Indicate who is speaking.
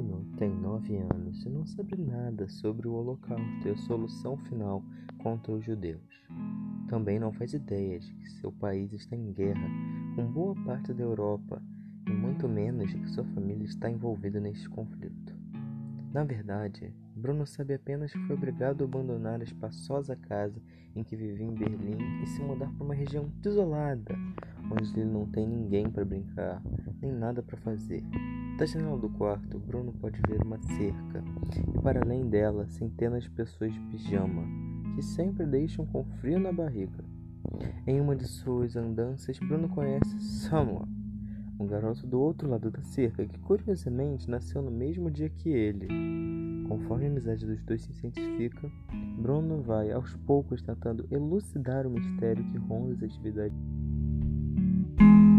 Speaker 1: Bruno tem nove anos e não sabe nada sobre o Holocausto e a solução final contra os judeus. Também não faz ideia de que seu país está em guerra com boa parte da Europa e muito menos de que sua família está envolvida neste conflito. Na verdade, Bruno sabe apenas que foi obrigado a abandonar a espaçosa casa em que vivia em Berlim e se mudar para uma região desolada, onde ele não tem ninguém para brincar, nem nada para fazer. Da janela do quarto, Bruno pode ver uma cerca e, para além dela, centenas de pessoas de pijama que sempre deixam com frio na barriga. Em uma de suas andanças, Bruno conhece Samuel, um garoto do outro lado da cerca que, curiosamente, nasceu no mesmo dia que ele. Conforme a amizade dos dois se intensifica, Bruno vai aos poucos tentando elucidar o mistério que ronda as atividades. thank you